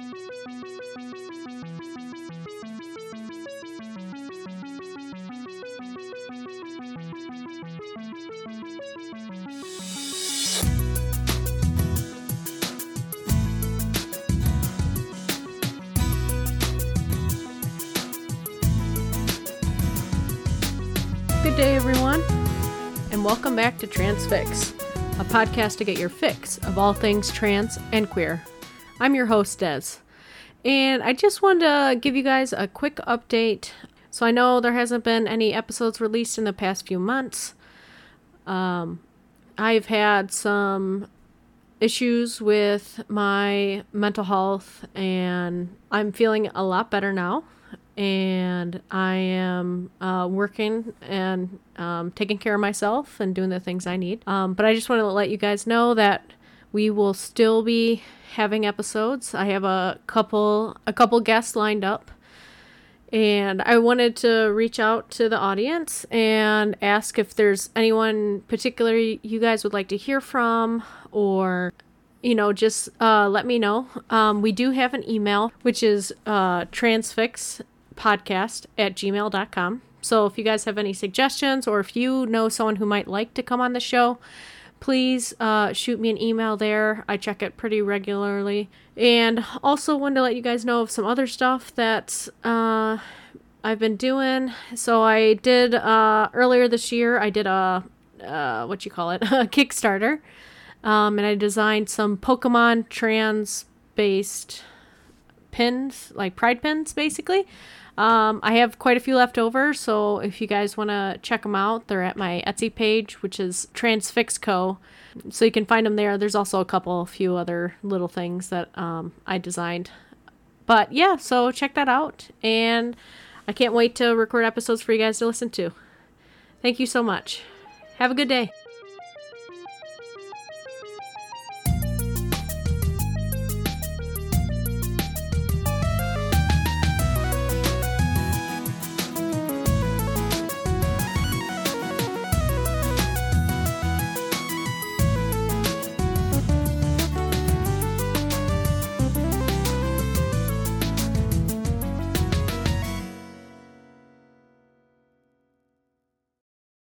Good day, everyone, and welcome back to Transfix, a podcast to get your fix of all things trans and queer. I'm your host, Des, and I just wanted to give you guys a quick update. So, I know there hasn't been any episodes released in the past few months. Um, I've had some issues with my mental health, and I'm feeling a lot better now and I am uh, working and um, taking care of myself and doing the things I need. Um, but I just want to let you guys know that we will still be having episodes. I have a couple a couple guests lined up. And I wanted to reach out to the audience and ask if there's anyone particular you guys would like to hear from or you know, just uh, let me know. Um, we do have an email, which is uh, transfix podcast at gmail.com. So if you guys have any suggestions or if you know someone who might like to come on the show, please uh, shoot me an email there. I check it pretty regularly. And also wanted to let you guys know of some other stuff that uh, I've been doing. So I did uh, earlier this year, I did a, uh, what you call it, a Kickstarter. Um, and I designed some Pokemon trans based pins, like pride pins, basically. Um, I have quite a few left over, so if you guys want to check them out, they're at my Etsy page, which is Transfix Co. So you can find them there. There's also a couple, a few other little things that um, I designed. But yeah, so check that out, and I can't wait to record episodes for you guys to listen to. Thank you so much. Have a good day.